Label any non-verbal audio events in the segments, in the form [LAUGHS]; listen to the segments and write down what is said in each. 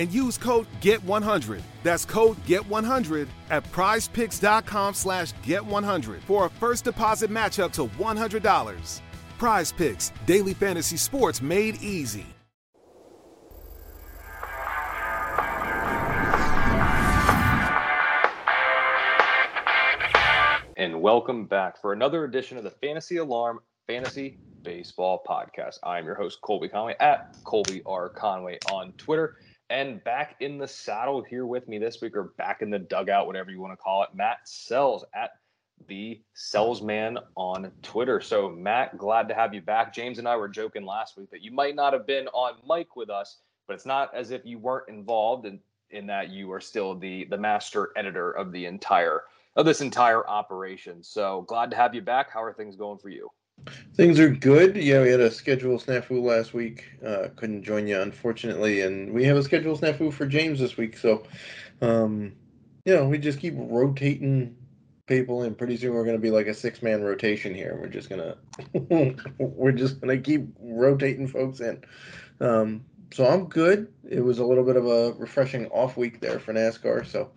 and use code GET100. That's code GET100 at prizepicks.com slash GET100 for a first deposit match up to $100. Prize Picks, daily fantasy sports made easy. And welcome back for another edition of the Fantasy Alarm Fantasy Baseball Podcast. I'm your host, Colby Conway, at Colby R. Conway on Twitter. And back in the saddle here with me this week, or back in the dugout, whatever you want to call it, Matt Sells at the Sellsman on Twitter. So, Matt, glad to have you back. James and I were joking last week that you might not have been on mic with us, but it's not as if you weren't involved in, in that you are still the the master editor of the entire of this entire operation. So glad to have you back. How are things going for you? Things are good. Yeah, we had a schedule snafu last week. Uh, couldn't join you, unfortunately, and we have a schedule snafu for James this week. So, um, you know, we just keep rotating people, and pretty soon we're going to be like a six man rotation here. We're just gonna [LAUGHS] we're just gonna keep rotating folks in. Um, so I'm good. It was a little bit of a refreshing off week there for NASCAR. So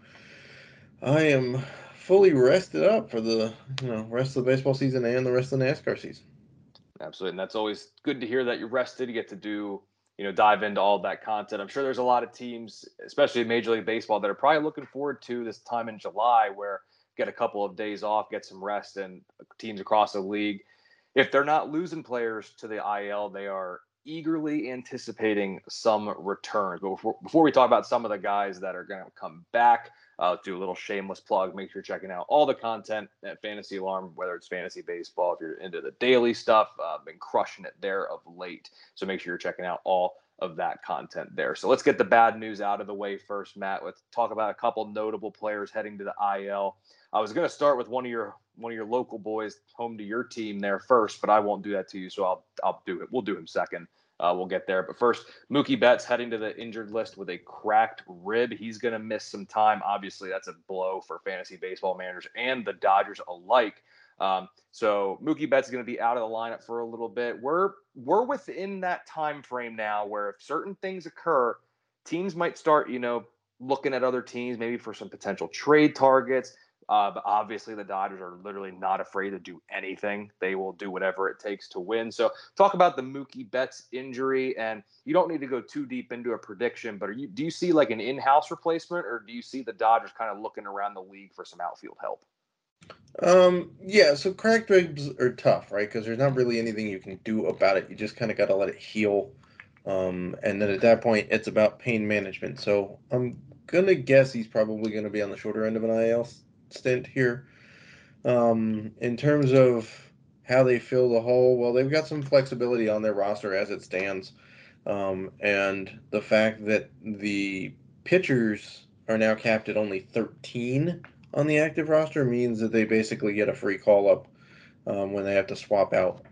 I am fully rested up for the you know rest of the baseball season and the rest of the NASCAR season. Absolutely, and that's always good to hear that you're rested. You get to do you know dive into all that content. I'm sure there's a lot of teams, especially Major League Baseball, that are probably looking forward to this time in July where get a couple of days off, get some rest, and teams across the league. If they're not losing players to the IL, they are eagerly anticipating some returns. But before, before we talk about some of the guys that are going to come back, uh, do a little shameless plug. Make sure you're checking out all the content at Fantasy Alarm, whether it's fantasy baseball, if you're into the daily stuff, uh, been crushing it there of late. So make sure you're checking out all of that content there. So let's get the bad news out of the way first, Matt. Let's talk about a couple notable players heading to the IL. I was going to start with one of your one of your local boys home to your team there first, but I won't do that to you. So I'll I'll do it. We'll do him second. Uh, we'll get there. But first, Mookie Betts heading to the injured list with a cracked rib. He's going to miss some time. Obviously, that's a blow for fantasy baseball managers and the Dodgers alike. Um, so Mookie Betts is going to be out of the lineup for a little bit. We're we're within that time frame now where if certain things occur, teams might start, you know, looking at other teams maybe for some potential trade targets. Uh, but obviously, the Dodgers are literally not afraid to do anything. They will do whatever it takes to win. So, talk about the Mookie Betts injury, and you don't need to go too deep into a prediction. But you, do you see like an in-house replacement, or do you see the Dodgers kind of looking around the league for some outfield help? Um, yeah. So cracked ribs are tough, right? Because there's not really anything you can do about it. You just kind of got to let it heal. Um, and then at that point, it's about pain management. So I'm gonna guess he's probably gonna be on the shorter end of an IL stint here. Um, in terms of how they fill the hole, well, they've got some flexibility on their roster as it stands. Um, and the fact that the pitchers are now capped at only 13 on the active roster means that they basically get a free call up um, when they have to swap out,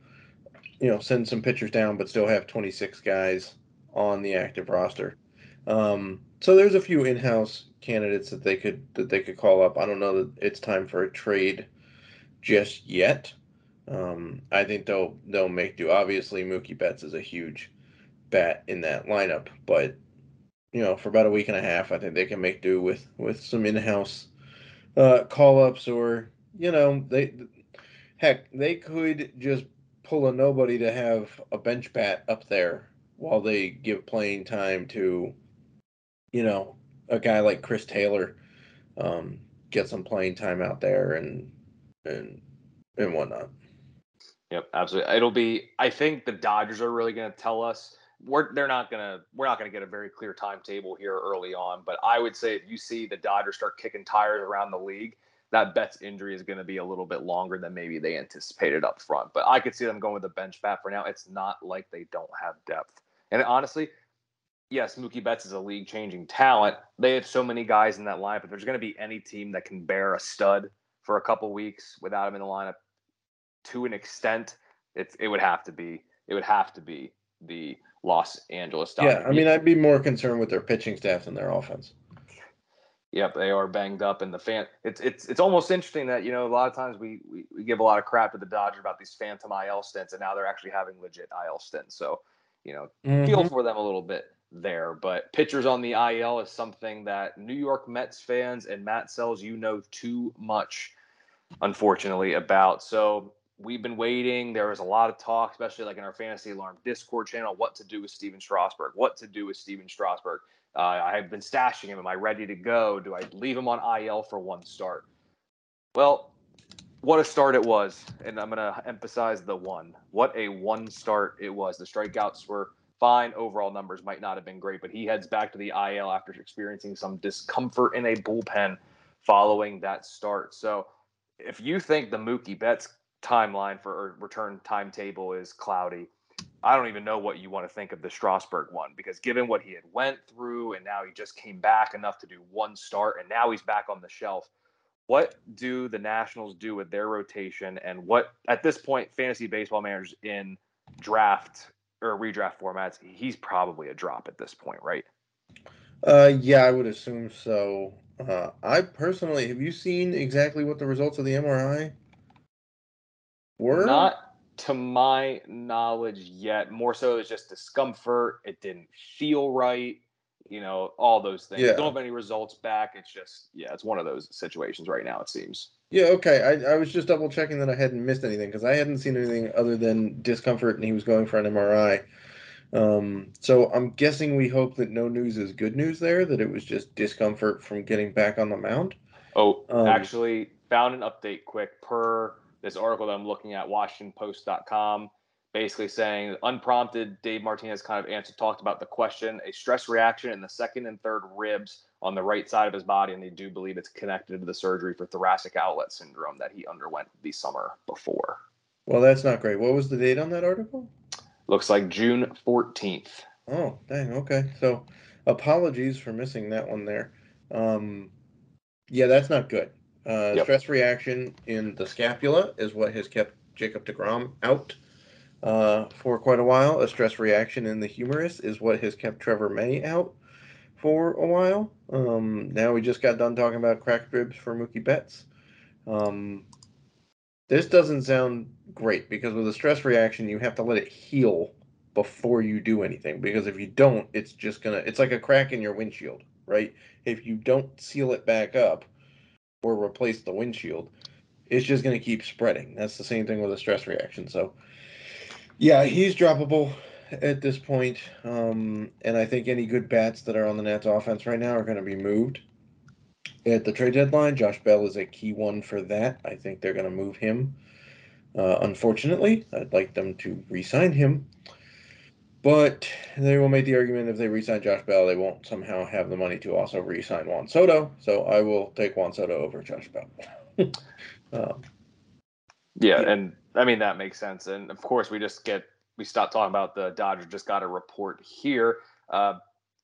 you know, send some pitchers down, but still have 26 guys on the active roster. Um, so there's a few in-house candidates that they could that they could call up. I don't know that it's time for a trade just yet. Um, I think they'll they'll make do. Obviously, Mookie Betts is a huge bat in that lineup, but you know, for about a week and a half, I think they can make do with with some in-house uh, call ups, or you know, they heck they could just pull a nobody to have a bench bat up there while they give playing time to, you know, a guy like Chris Taylor um, get some playing time out there and and and whatnot. Yep, absolutely. It'll be. I think the Dodgers are really going to tell us we're they're not gonna we're not gonna get a very clear timetable here early on. But I would say if you see the Dodgers start kicking tires around the league, that Betts injury is going to be a little bit longer than maybe they anticipated up front. But I could see them going with the bench bat for now. It's not like they don't have depth. And honestly, yes, Mookie Betts is a league changing talent. They have so many guys in that lineup. If there's going to be any team that can bear a stud for a couple weeks without him in the lineup to an extent, it's it would have to be it would have to be the Los Angeles Dodgers. Yeah, I mean, I'd be more concerned with their pitching staff than their offense. Yep, they are banged up, and the fan. It's it's it's almost interesting that you know a lot of times we, we we give a lot of crap to the Dodgers about these phantom IL stints, and now they're actually having legit IL stints. So, you know, mm-hmm. feel for them a little bit there. But pitchers on the IL is something that New York Mets fans and Matt Sells, you know too much, unfortunately, about. So we've been waiting. There was a lot of talk, especially like in our fantasy alarm Discord channel, what to do with Stephen Strasburg, what to do with Stephen Strasburg. Uh, I've been stashing him. Am I ready to go? Do I leave him on IL for one start? Well, what a start it was. And I'm going to emphasize the one. What a one start it was. The strikeouts were fine. Overall numbers might not have been great, but he heads back to the IL after experiencing some discomfort in a bullpen following that start. So if you think the Mookie Betts timeline for return timetable is cloudy, I don't even know what you want to think of the Strasburg one because given what he had went through and now he just came back enough to do one start and now he's back on the shelf. What do the Nationals do with their rotation and what at this point fantasy baseball managers in draft or redraft formats, he's probably a drop at this point, right? Uh yeah, I would assume so. Uh, I personally have you seen exactly what the results of the MRI were? Not to my knowledge yet. More so, it's just discomfort. It didn't feel right. You know, all those things. Yeah. Don't have any results back. It's just, yeah, it's one of those situations right now. It seems. Yeah. Okay. I, I was just double checking that I hadn't missed anything because I hadn't seen anything other than discomfort, and he was going for an MRI. Um, so I'm guessing we hope that no news is good news there. That it was just discomfort from getting back on the mound. Oh, um, actually, found an update quick per this article that I'm looking at, WashingtonPost.com, basically saying unprompted, Dave Martinez kind of answered, talked about the question, a stress reaction in the second and third ribs on the right side of his body, and they do believe it's connected to the surgery for thoracic outlet syndrome that he underwent the summer before. Well, that's not great. What was the date on that article? Looks like June 14th. Oh, dang. Okay. So apologies for missing that one there. Um, yeah, that's not good. Uh, yep. Stress reaction in the scapula is what has kept Jacob DeGrom out uh, for quite a while. A stress reaction in the humerus is what has kept Trevor May out for a while. Um, now we just got done talking about cracked ribs for Mookie Betts. Um, this doesn't sound great because with a stress reaction, you have to let it heal before you do anything. Because if you don't, it's just gonna, it's like a crack in your windshield, right? If you don't seal it back up, or replace the windshield, it's just to keep spreading. That's the same thing with a stress reaction. So, yeah, he's droppable at this point. Um, and I think any good bats that are on the Nats offense right now are going to be moved at the trade deadline. Josh Bell is a key one for that. I think they're going to move him. Uh, unfortunately, I'd like them to re sign him. But they will make the argument if they resign Josh Bell, they won't somehow have the money to also re-sign Juan Soto. So I will take Juan Soto over Josh Bell. [LAUGHS] um, yeah, and I mean that makes sense. And of course, we just get we stop talking about the Dodgers. Just got a report here. Uh,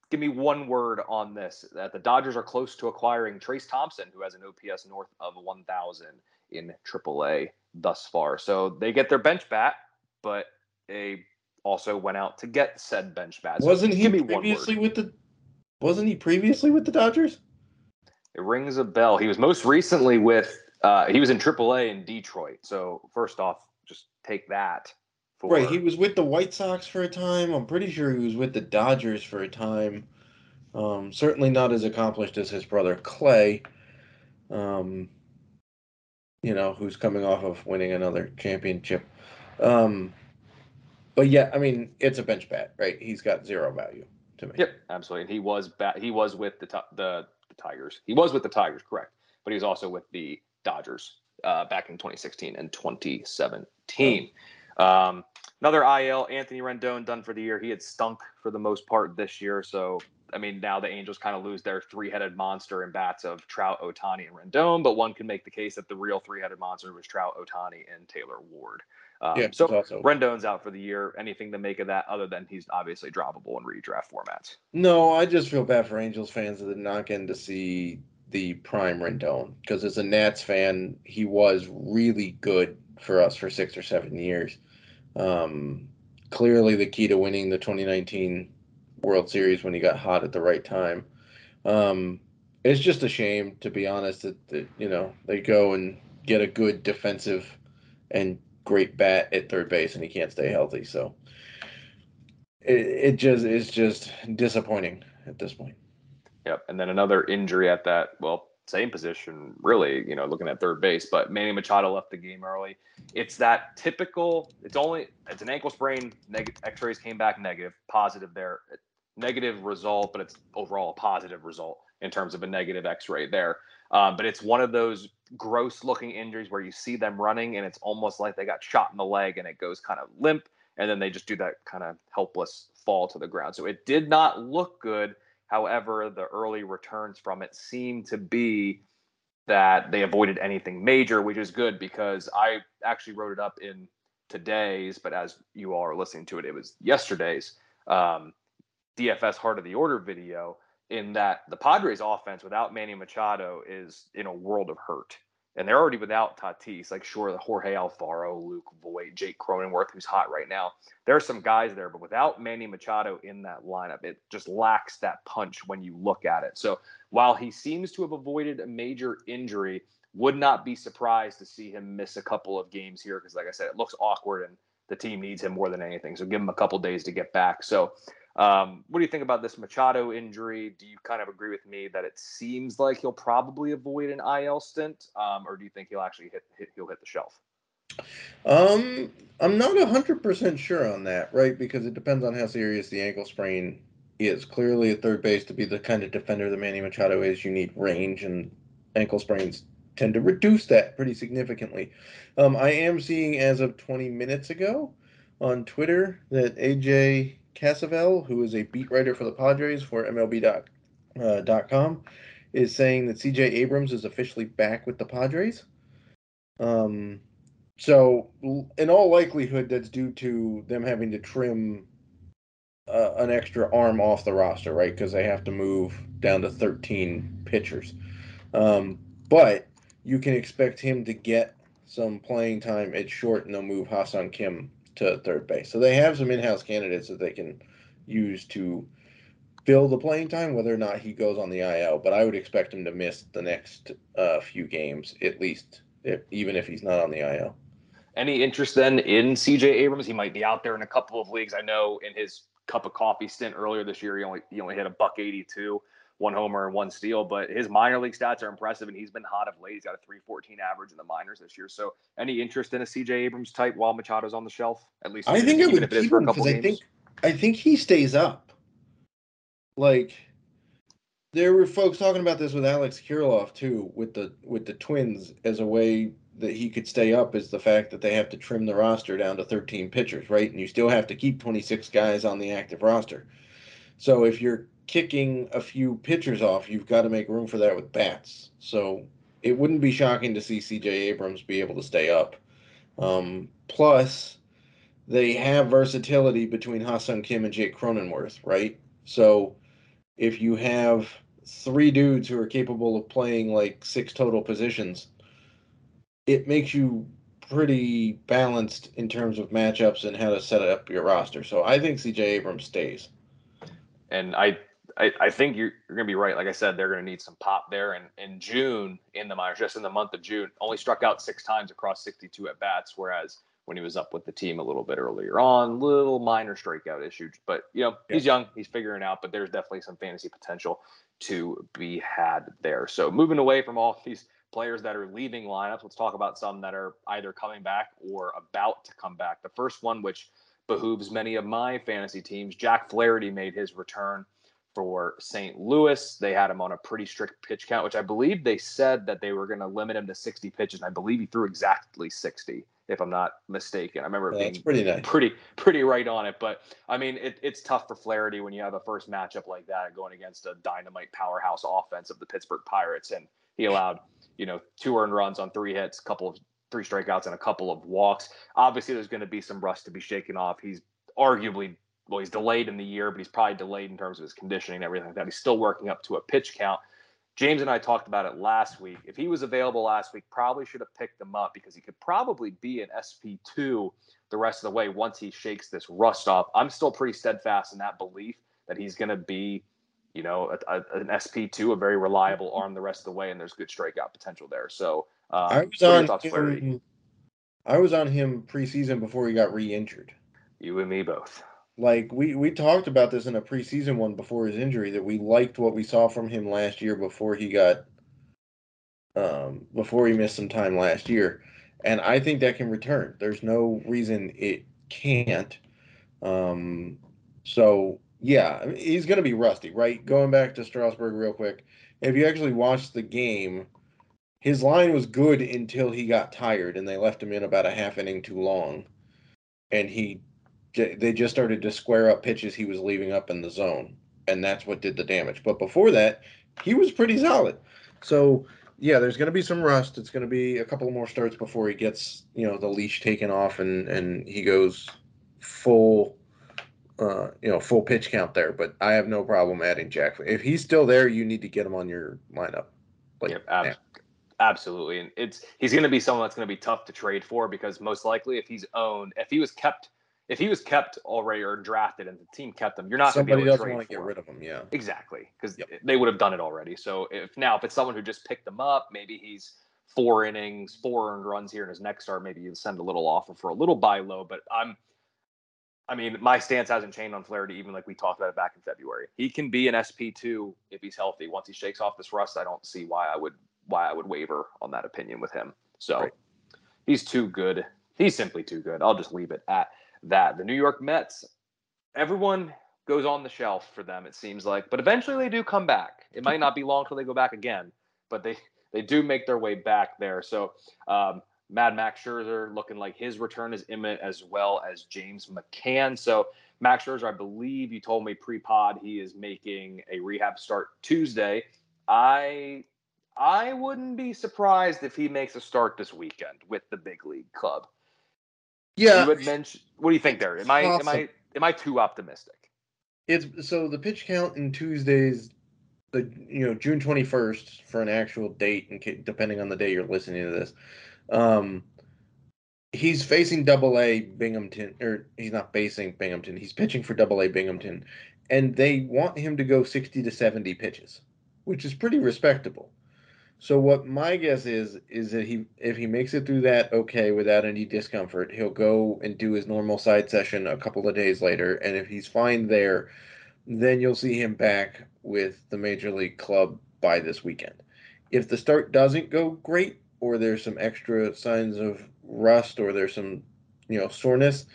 give me one word on this: that the Dodgers are close to acquiring Trayce Thompson, who has an OPS north of 1,000 in AAA thus far. So they get their bench bat, but a also went out to get said bench bat. wasn't he previously with the? Wasn't he previously with the Dodgers? It rings a bell. He was most recently with. Uh, he was in AAA in Detroit. So first off, just take that. For... Right, he was with the White Sox for a time. I'm pretty sure he was with the Dodgers for a time. Um, certainly not as accomplished as his brother Klay. Um, you know, who's coming off of winning another championship. Um, but yeah, I mean, it's a bench bat, right? He's got zero value to me. Yep, absolutely. And he was bat. He was with the, the the Tigers. He was with the Tigers, correct? But he was also with the Dodgers uh, back in 2016 and 2017. Um, another IL, Anthony Rendon, done for the year. He had stunk for the most part this year. So, I mean, now the Angels kind of lose their three headed monster in bats of Trout, Ohtani, and Rendon. But one can make the case that the real three headed monster was Trout, Ohtani, and Taylor Ward. Um, yeah, so also... Rendon's out for the year. Anything to make of that other than he's obviously droppable in redraft formats? No, I just feel bad for Angels fans that are not getting to see the prime Rendon because as a Nats fan, he was really good for us for six or seven years. Um, clearly, the key to winning the 2019 World Series when he got hot at the right time. Um, it's just a shame, to be honest, that, that you know they go and get a good defensive and great bat at third base and he can't stay healthy. So it, it just is just disappointing at this point. Yep. And then another injury at that, well, same position, really, you know, looking at third base, but Manny Machado left the game early. It's that typical, it's only, it's an ankle sprain. X rays came back negative, positive there. Negative result, but it's overall a positive result in terms of a negative x ray there. Um, but it's one of those gross looking injuries where you see them running and it's almost like they got shot in the leg and it goes kind of limp and then they just do that kind of helpless fall to the ground. So it did not look good. However, the early returns from it seem to be that they avoided anything major, which is good because I actually wrote it up in today's, but as you all are listening to it, it was yesterday's um, DFS Heart of the Order video in that the Padres offense without Manny Machado is in a world of hurt. And they're already without Tatis, like sure, the Jorge Alfaro, Luke Voit, Jake Cronenworth, who's hot right now. There are some guys there, but without Manny Machado in that lineup, it just lacks that punch when you look at it. So while he seems to have avoided a major injury, would not be surprised to see him miss a couple of games here because, like I said, it looks awkward and the team needs him more than anything. So give him a couple days to get back. So um, what do you think about this Machado injury? Do you kind of agree with me that it seems like he'll probably avoid an IL stint, um, or do you think he'll actually hit, hit he'll hit the shelf? Um, I'm not hundred percent sure on that, right? Because it depends on how serious the ankle sprain is. Clearly, at third base, to be the kind of defender that Manny Machado is, you need range, and ankle sprains tend to reduce that pretty significantly. Um, I am seeing as of 20 minutes ago on Twitter that AJ Cassavell, who is a beat writer for the Padres for MLB.com, uh, is saying that CJ Abrams is officially back with the Padres. Um, so, in all likelihood, that's due to them having to trim uh, an extra arm off the roster, right? Because they have to move down to 13 pitchers. Um, but you can expect him to get some playing time at short, and they'll move Ha-Seong Kim to third base. So they have some in-house candidates that they can use to fill the playing time, whether or not he goes on the IL. But I would expect him to miss the next uh, few games at least, if, even if he's not on the IL. Any interest then in CJ Abrams? He might be out there in a couple of leagues. I know in his cup of coffee stint earlier this year, he only he only hit a buck eighty two one homer and one steal, but his minor league stats are impressive, and he's been hot of late. He's got a 314 average in the minors this year. So, any interest in a CJ Abrams type while Machado's on the shelf? At least I think it would keep him because I think I think he stays up. Like there were folks talking about this with Alex Kirilloff too, with the with the Twins as a way that he could stay up is the fact that they have to trim the roster down to 13 pitchers, right? And you still have to keep 26 guys on the active roster. So if you're kicking a few pitchers off, you've got to make room for that with bats. So it wouldn't be shocking to see CJ Abrams be able to stay up. Um, plus, they have versatility between Ha-Seong Kim and Jake Cronenworth, right? So if you have three dudes who are capable of playing like six total positions, it makes you pretty balanced in terms of matchups and how to set up your roster. So I think CJ Abrams stays. And I I, I think you're, you're going to be right. Like I said, they're going to need some pop there. And in June, in the minors, just in the month of June, only struck out six times across 62 at bats. Whereas when he was up with the team a little bit earlier on, little minor strikeout issues. But you know, yeah. he's young, he's figuring out. But there's definitely some fantasy potential to be had there. So moving away from all these players that are leaving lineups, let's talk about some that are either coming back or about to come back. The first one, which behooves many of my fantasy teams, Jack Flaherty made his return for St. Louis. They had him on a pretty strict pitch count, which I believe they said that they were going to limit him to 60 pitches. And I believe he threw exactly 60 if I'm not mistaken. I remember Yeah, being pretty nice. pretty pretty right on it. But I mean, it, it's tough for Flaherty when you have a first matchup like that going against a dynamite powerhouse offense of the Pittsburgh Pirates, and he allowed you know two earned runs on three hits, a couple of three strikeouts, and a couple of walks. Obviously, there's going to be some rust to be shaken off. He's arguably well, he's delayed in the year, but he's probably delayed in terms of his conditioning and everything like that. He's still working up to a pitch count. James and I talked about it last week. If he was available last week, probably should have picked him up because he could probably be an SP2 the rest of the way once he shakes this rust off. I'm still pretty steadfast in that belief that he's going to be, you know, a, a, an SP2, a very reliable arm the rest of the way, and there's good strikeout potential there. So, um, I was what are your on him, I was on him preseason before he got re-injured. You and me both. Like we we talked about this in a preseason one before his injury that we liked what we saw from him last year before he got um before he missed some time last year. And I think that can return. There's no reason it can't. Um so yeah, he's going to be rusty, right? Going back to Strasburg real quick. If you actually watched the game, his line was good until he got tired and they left him in about a half inning too long. And he they just started to square up pitches he was leaving up in the zone, and that's what did the damage. But before that, he was pretty solid. So yeah, there's going to be some rust. It's going to be a couple more starts before he gets you know the leash taken off and and he goes full. Uh, you know, full pitch count there, but I have no problem adding Jack. If he's still there, you need to get him on your lineup. Like, Yep, ab- absolutely. And it's he's going to be someone that's going to be tough to trade for because most likely, if he's owned, if he was kept, if he was kept already or drafted and the team kept him, you're not going to be somebody able to doesn't want to get rid of him. Yeah, Exactly, because Yep. they would have done it already. So if now if it's someone who just picked him up, maybe he's four innings, four earned runs here in his next start. Maybe you send a little offer for a little buy low. But I'm, I mean, my stance hasn't changed on Flaherty, even like we talked about it back in February. He can be an SP two if he's healthy. Once he shakes off this rust, I don't see why I would why I would waver on that opinion with him. So Right. he's too good. He's simply too good. I'll just leave it at that. The New York Mets, everyone goes on the shelf for them, it seems like, but eventually they do come back. It might not be long till they go back again, but they they do make their way back there. So um, Mad Max Scherzer looking like his return is imminent as well as James McCann. So Max Scherzer, I believe you told me pre-pod he is making a rehab start Tuesday. I I wouldn't be surprised if he makes a start this weekend with the big league club. Yeah. You had mentioned. What do you think there? Am I am I am I too optimistic? It's so the pitch count in Tuesdays, the you know June twenty first for an actual date, and depending on the day you're listening to this, um, he's facing Double A Binghamton, or he's not facing Binghamton. He's pitching for Double A Binghamton, and they want him to go sixty to seventy pitches, which is pretty respectable. So what my guess is is that he if he makes it through that okay without any discomfort, he'll go and do his normal side session a couple of days later, and if he's fine there, then you'll see him back with the major league club by this weekend. If the start doesn't go great, or there's some extra signs of rust, or there's some you know soreness,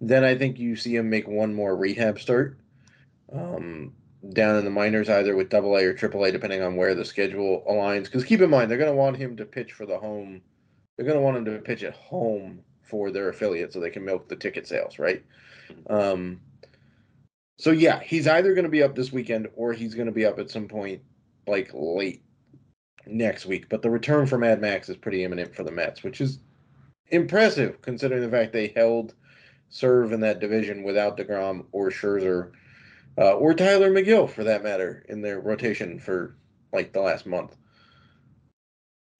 then I think you see him make one more rehab start. Um, down in the minors, either with Double A or Triple A, depending on where the schedule aligns. Because keep in mind, they're going to want him to pitch for the home. They're going to want him to pitch at home for their affiliate, so they can milk the ticket sales, right? Um, so yeah, he's either going to be up this weekend or he's going to be up at some point, like late next week. But the return for Mad Max is pretty imminent for the Mets, which is impressive considering the fact they held serve in that division without Degrom or Scherzer uh, or Tylor Megill for that matter in their rotation for like the last month.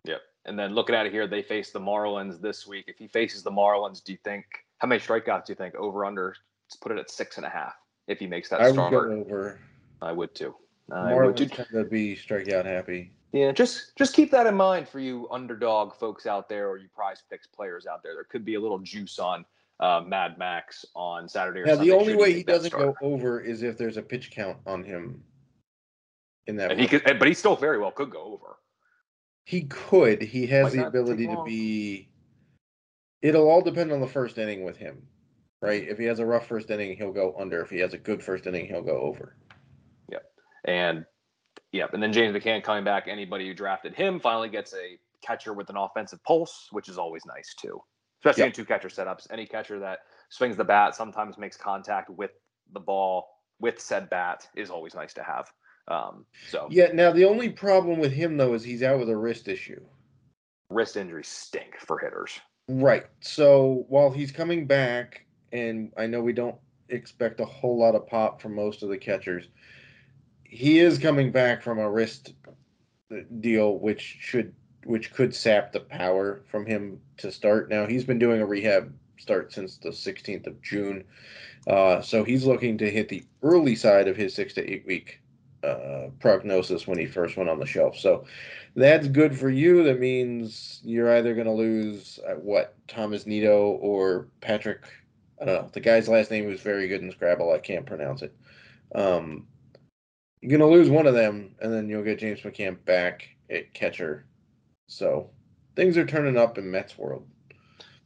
Yep. And then looking at it here, they face the Marlins this week. If he faces the Marlins, do you think how many strikeouts do you think over under? Let's put it at six and a half. If he makes that stronger. I would start, go over. I would too. I would too. Marlins tend to be strikeout happy. Yeah, just just keep that in mind for you underdog folks out there, or you prize picks players out there. There could be a little juice on uh, Mad Max on Saturday or Now Sunday. the only way he doesn't go over is if there's a pitch count on him. In that, and he could, but he still very well could go over. He could. He has Might the ability to be. It'll all depend on the first inning with him, right? If he has a rough first inning, he'll go under. If he has a good first inning, he'll go over. Yep, and yep, and then James McCann coming back. Anybody who drafted him finally gets a catcher with an offensive pulse, which is always nice too. Especially yep. in two catcher setups. Any catcher that swings the bat sometimes makes contact with the ball with said bat is always nice to have. Um, so yeah. Now the only problem with him though is he's out with a wrist issue. Wrist injuries stink for hitters. Right. So while he's coming back, and I know we don't expect a whole lot of pop from most of the catchers, he is coming back from a wrist deal, which should which could sap the power from him to start. Now he's been doing a rehab start since the 16th of June, uh, so he's looking to hit the early side of his six to eight week uh, prognosis when he first went on the shelf. So that's good for you. That means you're either going to lose uh, what Tomás Nido or Patrick. I don't know. The guy's last name was very good in Scrabble. I can't pronounce it. Um, you're going to lose one of them, and then you'll get James McCann back at catcher. So things are turning up in Mets world.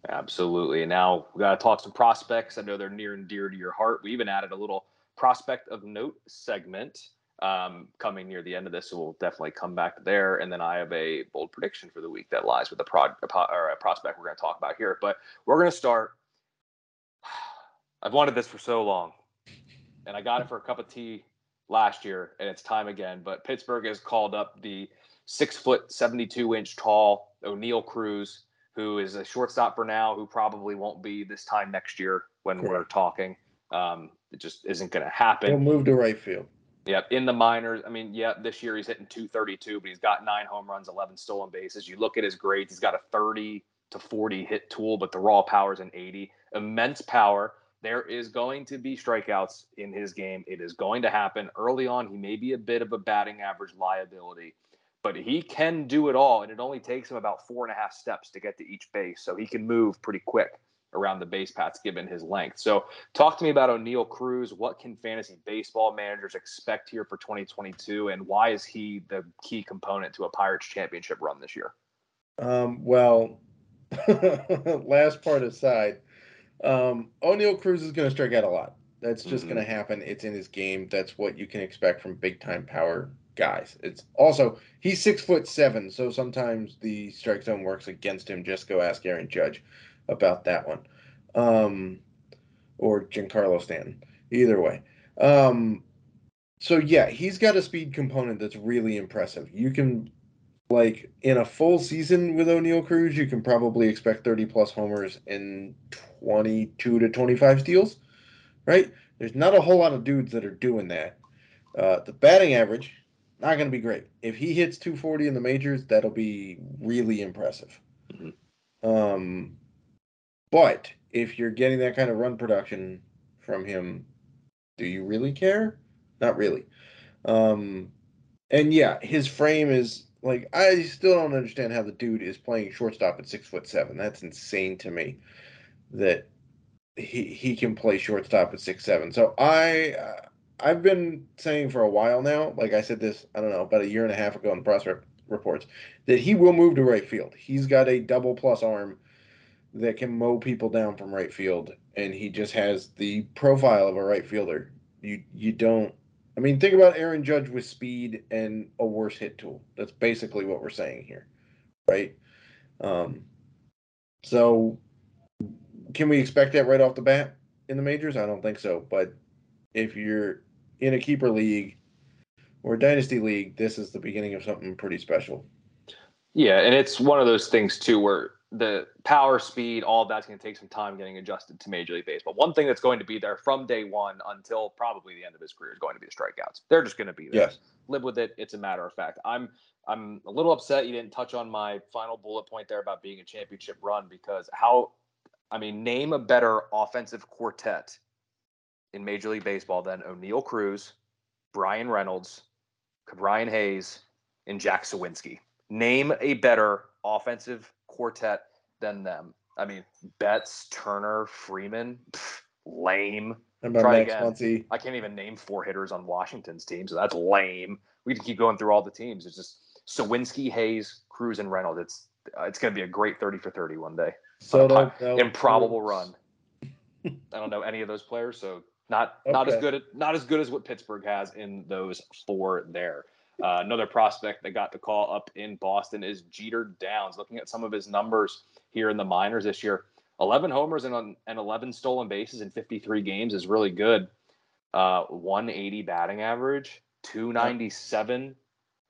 Absolutely. Now we got to talk some prospects. I know they're near and dear to your heart. We even added a little prospect of note segment um, coming near the end of this, so we'll definitely come back there. And then I have a bold prediction for the week that lies with the prod, or a prospect we're going to talk about here. But we're going to start. [SIGHS] I've wanted this for so long, and I got it for a cup of tea last year, and it's time again. But Pittsburgh has called up the six foot, 72 inch tall Oneil Cruz, who is a shortstop for now, who probably won't be this time next year when Correct. we're talking. Um, it just isn't going to happen. He'll move to right field. Yeah, in the minors, I mean, yeah, this year he's hitting 232, but he's got nine home runs, 11 stolen bases. You look at his grades, he's got a 30 to 40 hit tool, but the raw power is an 80. Immense power. There is going to be strikeouts in his game. It is going to happen early on. He may be a bit of a batting average liability, but he can do it all. And it only takes him about four and a half steps to get to each base. So he can move pretty quick around the base paths given his length. So, talk to me about Oneil Cruz. What can fantasy baseball managers expect here for 2022, and why is he the key component to a Pirates championship run this year? Um, well, [LAUGHS] last part aside, um, Oneil Cruz is going to strike out a lot. That's just mm-hmm. going to happen. It's in his game. That's what you can expect from big time power guys. It's also he's six foot seven, so sometimes the strike zone works against him. Just go ask Aaron Judge about that one, um, or Giancarlo Stanton. Either way. Um, so yeah, he's got a speed component that's really impressive. You can like in a full season with Oneil Cruz, you can probably expect 30 plus homers and 22 to 25 steals, right? There's not a whole lot of dudes that are doing that. Uh, the batting average, not going to be great. If he hits 240 in the majors, that'll be really impressive. Mm-hmm. Um, but if you're getting that kind of run production from him, do you really care? Not really. Um, and yeah, his frame is like I still don't understand how the dude is playing shortstop at six foot seven. That's insane to me. That he he can play shortstop at six seven. So I uh, I've been saying for a while now, like I said this I don't know about a year and a half ago in the prospect reports, that he will move to right field. He's got a double plus arm that can mow people down from right field, and he just has the profile of a right fielder. You you don't. I mean, think about Aaron Judge with speed and a worse hit tool. That's basically what we're saying here, right? Um, so, can we expect that right off the bat in the majors? I don't think so. But if you're in a keeper league or a dynasty league, this is the beginning of something pretty special. Yeah, and it's one of those things too where the power, speed, all that's going to take some time getting adjusted to Major League Baseball. One thing that's going to be there from day one until probably the end of his career is going to be the strikeouts. They're just going to be there. Yes. Live with it. It's a matter of fact. I'm I'm a little upset you didn't touch on my final bullet point there about being a championship run because how I mean, name a better offensive quartet in Major League Baseball than Oneil Cruz, Bryan Reynolds, Brian Hayes, and Jack Suwinski. Name a better offensive quartet than them. I mean, Betts, Turner, Freeman, pff, lame. Try again. Muncy. I can't even name four hitters on Washington's team, so that's lame. We can keep going through all the teams. It's just Suwinski, Hayes, Cruz, and Reynolds. It's uh, it's going to be a great thirty for thirty one day. So improbable run. I don't know any of those players, so not okay. not as good not as good as what Pittsburgh has in those four there. Uh, another prospect that got the call up in Boston is Jeter Downs. Looking at some of his numbers here in the minors this year, 11 homers and, and 11 stolen bases in 53 games is really good. Uh, 180 batting average, 297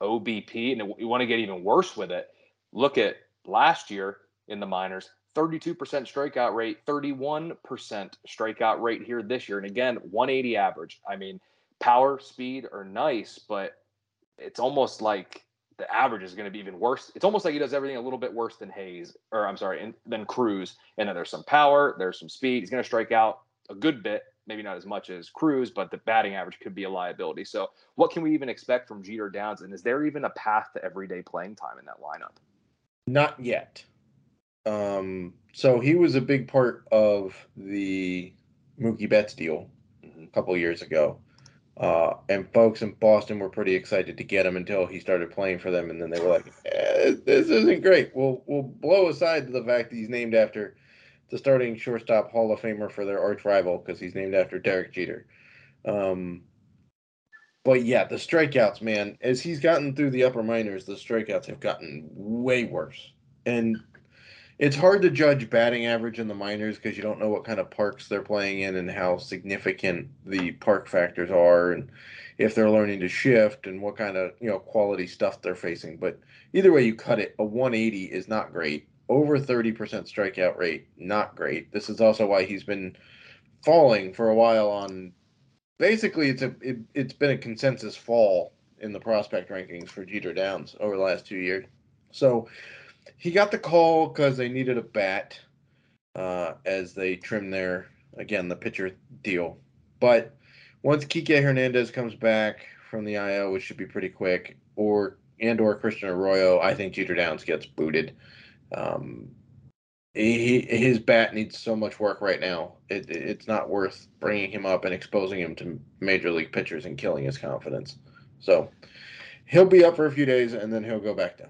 OBP, and you want to get even worse with it. Look at last year in the minors, 32% strikeout rate, 31% strikeout rate here this year. And again, 180 average. I mean, power, speed are nice, but it's almost like the average is going to be even worse. It's almost like he does everything a little bit worse than Hayes, or I'm sorry, in, than Cruz. And then there's some power, there's some speed. He's going to strike out a good bit, maybe not as much as Cruz, but the batting average could be a liability. So, what can we even expect from Jeter Downs? And is there even a path to everyday playing time in that lineup? Not yet. Um, so he was a big part of the Mookie Betts deal mm-hmm. a couple years ago. Uh, and folks in Boston were pretty excited to get him until he started playing for them, and then they were like, eh, "This isn't great." We'll we'll blow aside the fact that he's named after the starting shortstop Hall of Famer for their arch rival because he's named after Derek Jeter. Um, but yeah, the strikeouts, man, as he's gotten through the upper minors, the strikeouts have gotten way worse, and it's hard to judge batting average in the minors because you don't know what kind of parks they're playing in and how significant the park factors are and if they're learning to shift and what kind of you know quality stuff they're facing. But either way you cut it a 180 is not great. Over 30% strikeout rate not great. This is also why he's been falling for a while on basically it's a it, it's been a consensus fall in the prospect rankings for Jeter Downs over the last two years. So he got the call because they needed a bat uh, as they trim their again the pitcher deal. But once Kike Hernandez comes back from the IL, which should be pretty quick, or and or Christian Arroyo, I think Jeter Downs gets booted. Um, he, his bat needs so much work right now. It, it's not worth bringing him up and exposing him to major league pitchers and killing his confidence. So he'll be up for a few days and then he'll go back down.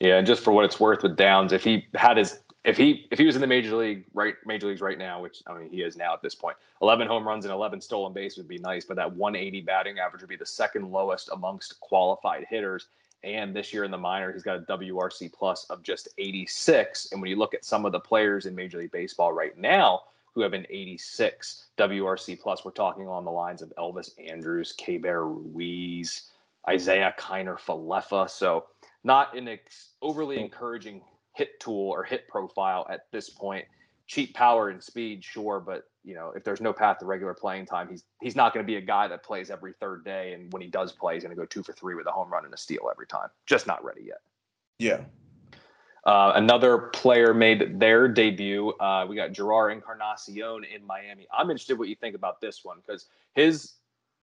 Yeah, and just for what it's worth with Downs, if he had his if he if he was in the major league right major leagues right now, which I mean he is now at this point, eleven home runs and eleven stolen base would be nice, but that 180 batting average would be the second lowest amongst qualified hitters. And this year in the minor, he's got a WRC plus of just 86. And when you look at some of the players in Major League Baseball right now who have an 86 WRC plus, we're talking on the lines of Elvis Andrus, Keibert Ruiz, Isiah Kiner Falefa. So not an ex- overly encouraging hit tool or hit profile at this point. Cheap power and speed, sure, but you know if there's no path to regular playing time, he's he's not going to be a guy that plays every third day. And when he does play, he's going to go two for three with a home run and a steal every time. Just not ready yet. Yeah. Uh, another player made their debut. Uh, we got Jerar Encarnacion in Miami. I'm interested what you think about this one because his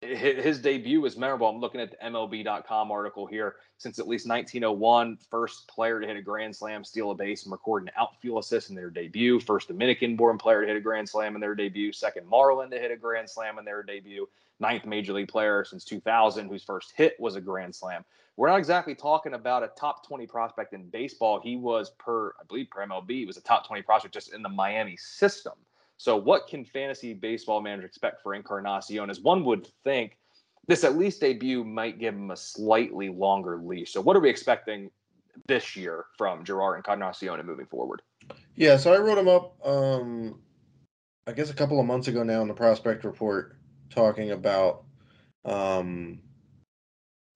his debut was memorable. I'm looking at the MLB.com article here. Since at least 1901, first player to hit a grand slam, steal a base, and record an outfield assist in their debut. First Dominican-born player to hit a grand slam in their debut. Second Marlin to hit a grand slam in their debut. Ninth major league player since 2000 whose first hit was a grand slam. We're not exactly talking about a top 20 prospect in baseball. He was per, I believe, per MLB, was a top 20 prospect just in the Miami system. So, what can fantasy baseball manager expect for Encarnacion? As one would think, this at least debut might give him a slightly longer leash. So, what are we expecting this year from Jerar Encarnacion moving forward? Yeah, so I wrote him up, um, I guess, a couple of months ago now in the prospect report, talking about, um,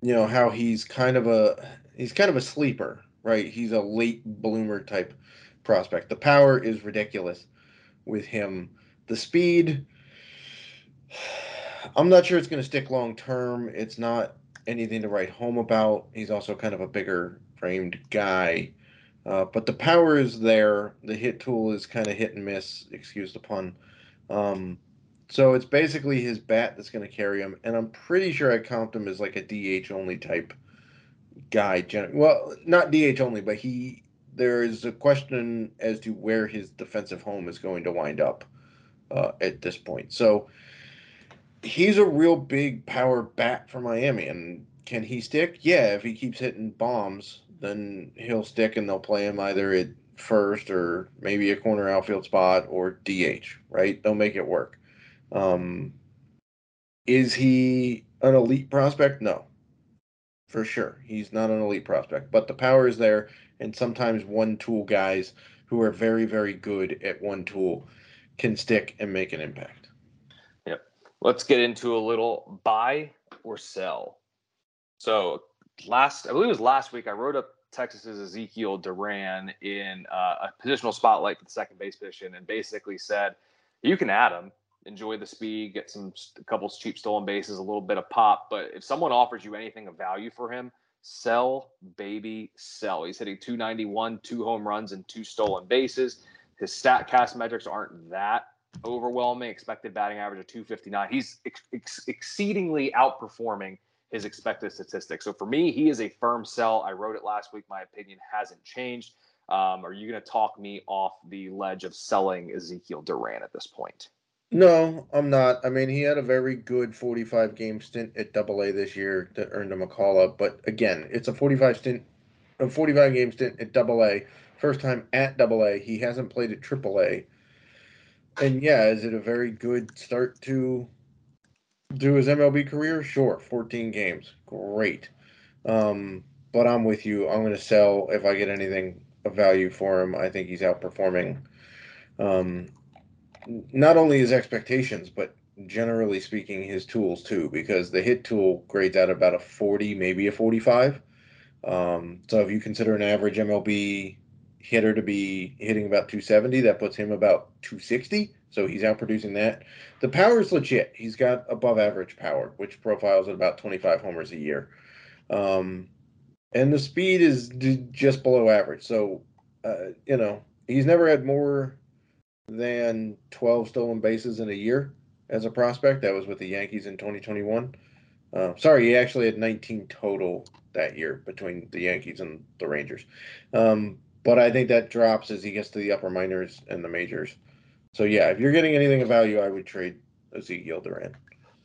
you know, how he's kind of a he's kind of a sleeper, right? He's a late bloomer type prospect. The power is ridiculous with him. The speed, I'm not sure it's going to stick long term. It's not anything to write home about. He's also kind of a bigger framed guy. Uh, but the power is there. The hit tool is kind of hit and miss, excuse the pun. Um, so it's basically his bat that's going to carry him. And I'm pretty sure I count him as like a DH only type guy. Well, not DH only, but he there is a question as to where his defensive home is going to wind up uh, at this point. So he's a real big power bat for Miami, and can he stick? Yeah, if he keeps hitting bombs, then he'll stick, and they'll play him either at first or maybe a corner outfield spot or DH. Right? They'll make it work. Um, is he an elite prospect? No, for sure. He's not an elite prospect, but the power is there and sometimes one tool guys who are very, very good at one tool can stick and make an impact. Yep. Let's get into a little buy or sell. So last, I believe it was last week, I wrote up Texas's Ezekiel Duran in uh, a positional spotlight for the second base position, and basically said you can add him, enjoy the speed, get some a couple cheap stolen bases, a little bit of pop, but if someone offers you anything of value for him, sell, baby, sell. He's hitting 291, two home runs, and two stolen bases. His StatCast metrics aren't that overwhelming. Expected batting average of 259. He's ex- ex- exceedingly outperforming his expected statistics. So for me, he is a firm sell. I wrote it last week. My opinion hasn't changed. Um, are you going to talk me off the ledge of selling Ezekiel Duran at this point? No, I'm not. I mean, he had a very good 45 game stint at Double A this year that earned him a call up. But again, it's a 45 stint, a 45 game stint at Double A. First time at Double A. He hasn't played at Triple A. And yeah, is it a very good start to do his MLB career? Sure, 14 games, great. Um, but I'm with you. I'm going to sell if I get anything of value for him. I think he's outperforming. Um, not only his expectations, but generally speaking, his tools too, because the hit tool grades out about a 40, maybe a 45. Um, so if you consider an average MLB hitter to be hitting about 270, that puts him about 260. So he's outproducing that. The power is legit. He's got above average power, which profiles at about 25 homers a year. Um, and the speed is d- just below average. So, uh, you know, he's never had more than 12 stolen bases in a year as a prospect. That was with the Yankees in 2021. Uh, sorry, he actually had 19 total that year between the Yankees and the Rangers. Um, but I think that drops as he gets to the upper minors and the majors. So yeah, if you're getting anything of value, I would trade Ezekiel Duran.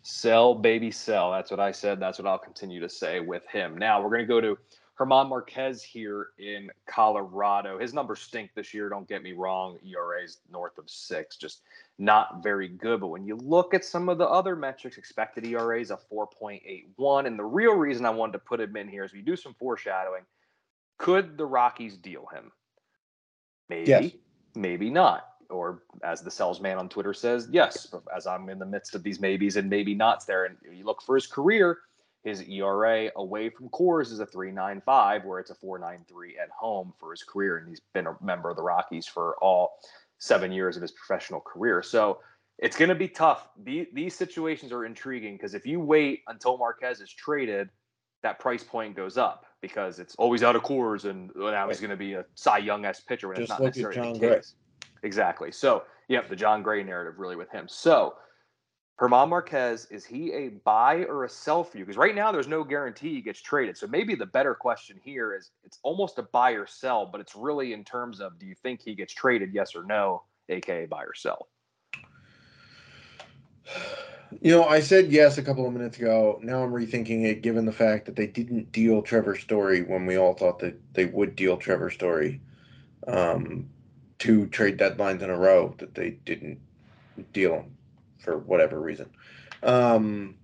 Sell, baby, sell. That's what I said. That's what I'll continue to say with him. Now we're going to go to German Marquez here in Colorado. His numbers stink this year. Don't get me wrong. ERA's north of six, just not very good. But when you look at some of the other metrics, expected ERA is a 4.81. And the real reason I wanted to put him in here is we do some foreshadowing. Could the Rockies deal him? Maybe, yes. maybe not. Or as the Sellsman on Twitter says, yes, as I'm in the midst of these maybes and maybe nots there. And you look for his career, his ERA away from Coors is a 3.95, where it's a 4.93 at home for his career, and he's been a member of the Rockies for all seven years of his professional career. So it's going to be tough. The, these situations are intriguing because if you wait until Marquez is traded, that price point goes up because it's always out of Coors, and now he's going to be a Cy Young s pitcher when Just it's not necessarily the Gray. case. Exactly. So, yeah, the Jon Gray narrative really with him. So, German Marquez, is he a buy or a sell for you? Because right now there's no guarantee he gets traded. So maybe the better question here is it's almost a buy or sell, but it's really in terms of do you think he gets traded, yes or no, aka buy or sell? You know, I said yes a couple of minutes ago. Now I'm rethinking it, given the fact that they didn't deal Trevor Story when we all thought that they would deal Trevor Story. Um, two trade deadlines in a row that they didn't deal him for whatever reason. Um,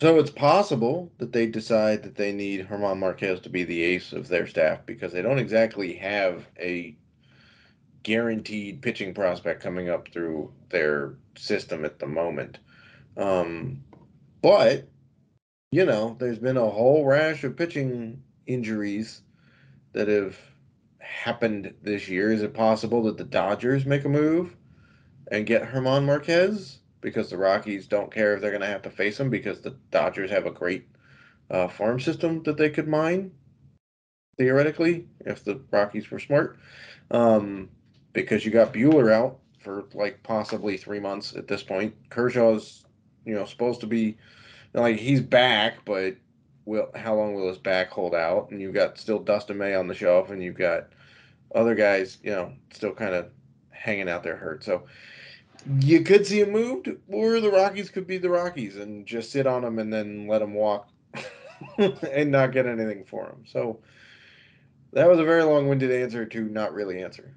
so it's possible that they decide that they need German Marquez to be the ace of their staff because they don't exactly have a guaranteed pitching prospect coming up through their system at the moment. Um, but you know, there's been a whole rash of pitching injuries that have happened this year. Is it possible that the Dodgers make a move and get German Marquez because the Rockies don't care if they're going to have to face them because the Dodgers have a great uh, farm system that they could mine theoretically if the Rockies were smart. Um, because you got Buehler out for like possibly three months at this point. Kershaw's you know supposed to be like he's back, but will how long will his back hold out? And you've got still Dustin May on the shelf, and you've got other guys, you know, still kind of hanging out there hurt. So you could see him moved, or the Rockies could be the Rockies and just sit on him and then let him walk [LAUGHS] and not get anything for him. So that was a very long-winded answer to not really answer.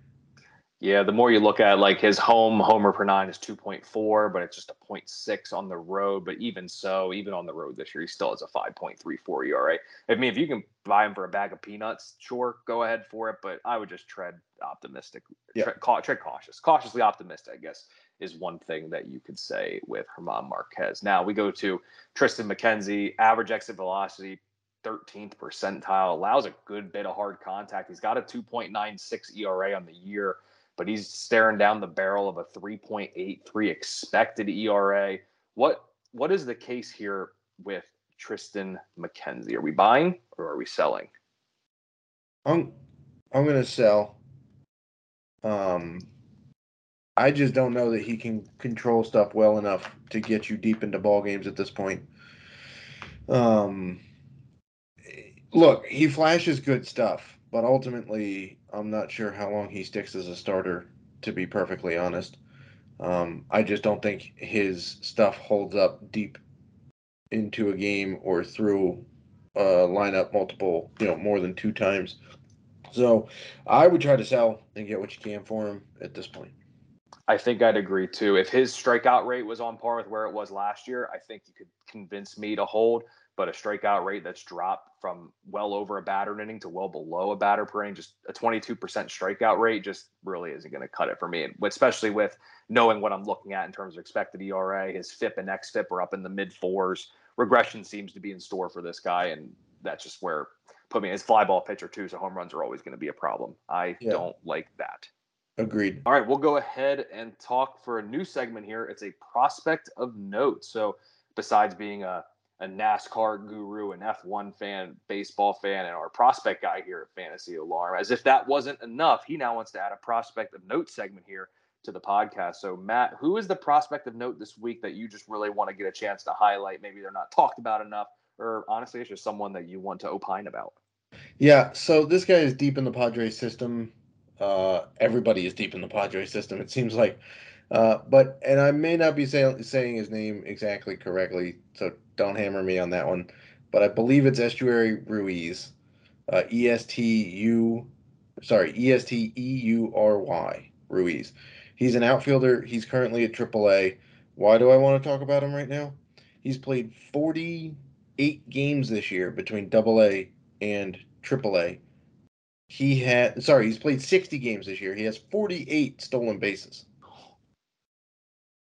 Yeah, the more you look at like his home homer per nine is 2.4, but it's just a 0.6 on the road. But even so, even on the road this year, he still has a 5.34 ERA. I mean, if you can buy him for a bag of peanuts, sure, go ahead for it. But I would just tread optimistic, yeah. tread, tread cautious, cautiously optimistic, I guess, is one thing that you could say with German Marquez. Now we go to Triston McKenzie, average exit velocity 13th percentile, allows a good bit of hard contact. He's got a 2.96 ERA on the year but he's staring down the barrel of a 3.83 expected ERA. What what is the case here with Triston McKenzie? Are we buying or are we selling? I'm I'm gonna sell. Um I just don't know that he can control stuff well enough to get you deep into ball games at this point. Um look, he flashes good stuff, but ultimately I'm not sure how long he sticks as a starter, to be perfectly honest. Um, I just don't think his stuff holds up deep into a game or through a lineup multiple, you know, more than two times. So I would try to sell and get what you can for him at this point. I think I'd agree too. If his strikeout rate was on par with where it was last year, I think you could convince me to hold but a strikeout rate that's dropped from well over a batter inning to well below a batter per inning, just a 22% strikeout rate just really isn't going to cut it for me. And especially with knowing what I'm looking at in terms of expected ERA, his FIP and xFIP are up in the mid fours. Regression seems to be in store for this guy, and that's just where put me his fly ball pitcher too. So home runs are always going to be a problem. I yeah. don't like that. Agreed. All right, we'll go ahead and talk for a new segment here. It's a prospect of note. So besides being a a NASCAR guru, an F1 fan, baseball fan, and our prospect guy here at Fantasy Alarm. As if that wasn't enough, he now wants to add a prospect of note segment here to the podcast. So, Matt, who is the prospect of note this week that you just really want to get a chance to highlight? Maybe they're not talked about enough, or honestly, it's just someone that you want to opine about. Yeah, so this guy is deep in the Padres system. Uh, everybody is deep in the Padres system. It seems like uh, but and I may not be say, saying his name exactly correctly, so don't hammer me on that one. But I believe it's Esteury Ruiz, uh, E S T U, sorry, E S T E U R Y Ruiz. He's an outfielder. He's currently at AAA. Why do I want to talk about him right now? He's played 48 games this year between AA and AAA. He had sorry, he's played 60 games this year. He has 48 stolen bases.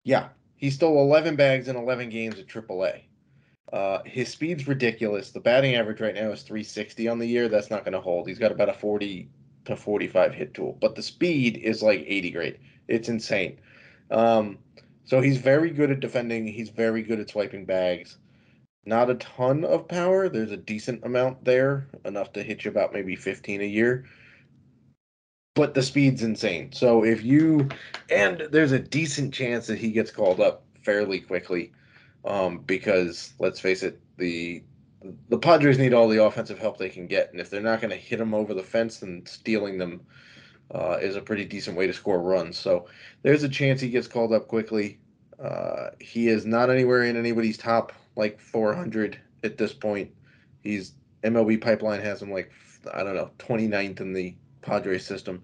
Yeah, he stole 11 bags in 11 games at AAA. Uh, his speed's ridiculous. The batting average right now is 360 on the year. That's not going to hold. He's got about a 40 to 45 hit tool, but the speed is like 80 grade. It's insane. Um, so he's very good at defending. He's very good at swiping bags. Not a ton of power. There's a decent amount there, enough to hit you about maybe 15 a year but the speed's insane. So if you and there's a decent chance that he gets called up fairly quickly, um, because let's face it, the the Padres need all the offensive help they can get, and if they're not going to hit them over the fence, then stealing them uh, is a pretty decent way to score runs. So there's a chance he gets called up quickly. Uh, he is not anywhere in anybody's top like 400 at this point. He's MLB Pipeline has him like I don't know 29th in the Padres system.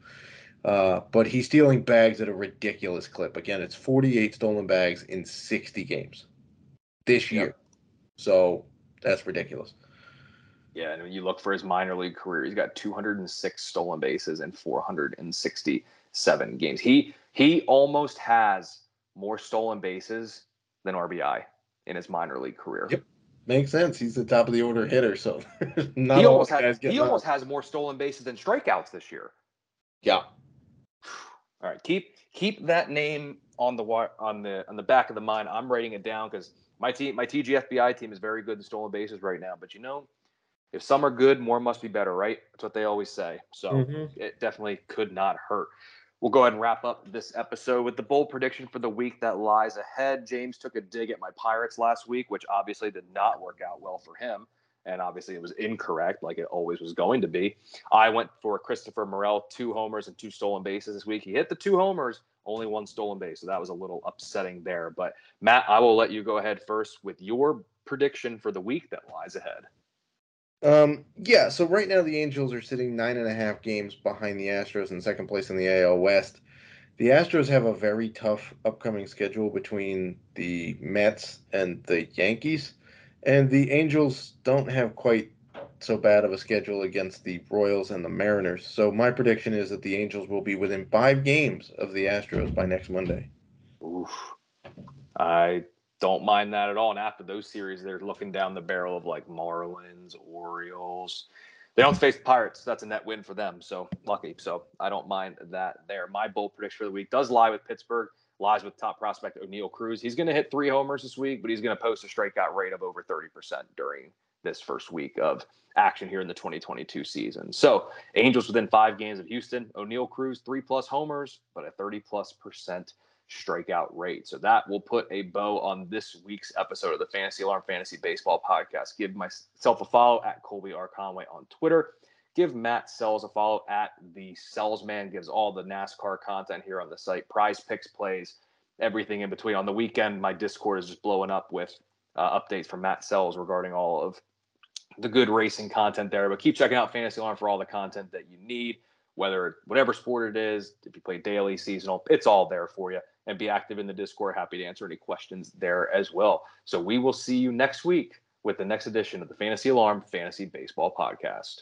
Uh, but he's stealing bags at a ridiculous clip. Again, it's 48 stolen bags in 60 games this year. Yep. So that's ridiculous. Yeah, and when you look for his minor league career, he's got 206 stolen bases in 467 games. He he almost has more stolen bases than RBI in his minor league career. Yep. Makes sense. He's the top of the order hitter, so [LAUGHS] not he almost has he almost has more stolen bases than strikeouts this year. Yeah. All right, keep keep that name on the on the on the back of the mind. I'm writing it down because my team, my TGFBI team, is very good in stolen bases right now. But you know, if some are good, more must be better, right? That's what they always say. So mm-hmm. it definitely could not hurt. We'll go ahead and wrap up this episode with the bold prediction for the week that lies ahead. James took a dig at my Pirates last week, which obviously did not work out well for him. And obviously, it was incorrect, like it always was going to be. I went for Christopher Morel, two homers and two stolen bases this week. He hit the two homers, only one stolen base. So that was a little upsetting there. But Matt, I will let you go ahead first with your prediction for the week that lies ahead. Um, yeah, so right now the Angels are sitting nine and a half games behind the Astros in second place in the AL West. the Astros have a very tough upcoming schedule between the Mets and the Yankees, and the Angels don't have quite so bad of a schedule against the Royals and the Mariners. So my prediction is that the Angels will be within five games of the Astros by next Monday. Oof. I don't mind that at all. And after those series, they're looking down the barrel of like Marlins, Orioles. They don't face the Pirates. That's a net win for them. So lucky. So I don't mind that there. My bold prediction for the week does lie with Pittsburgh, lies with top prospect Oneil Cruz. He's going to hit three homers this week, but he's going to post a strikeout rate of over 30% during this first week of action here in the 2022 season. So Angels within five games of Houston, Oneil Cruz, three plus homers, but a 30 plus percent strikeout rate. So that will put a bow on this week's episode of the Fantasy Alarm Fantasy Baseball Podcast. Give myself a follow at Colby R. Conway on Twitter. Give Matt Sells a follow at the Sellsman. Gives all the NASCAR content here on the site. Prize picks plays, everything in between. On the weekend, my Discord is just blowing up with uh, updates from Matt Sells regarding all of the good racing content there. But keep checking out Fantasy Alarm for all the content that you need, whether whatever sport it is, if you play daily, seasonal, it's all there for you. And be active in the Discord. Happy to answer any questions there as well. So we will see you next week with the next edition of the Fantasy Alarm Fantasy Baseball Podcast.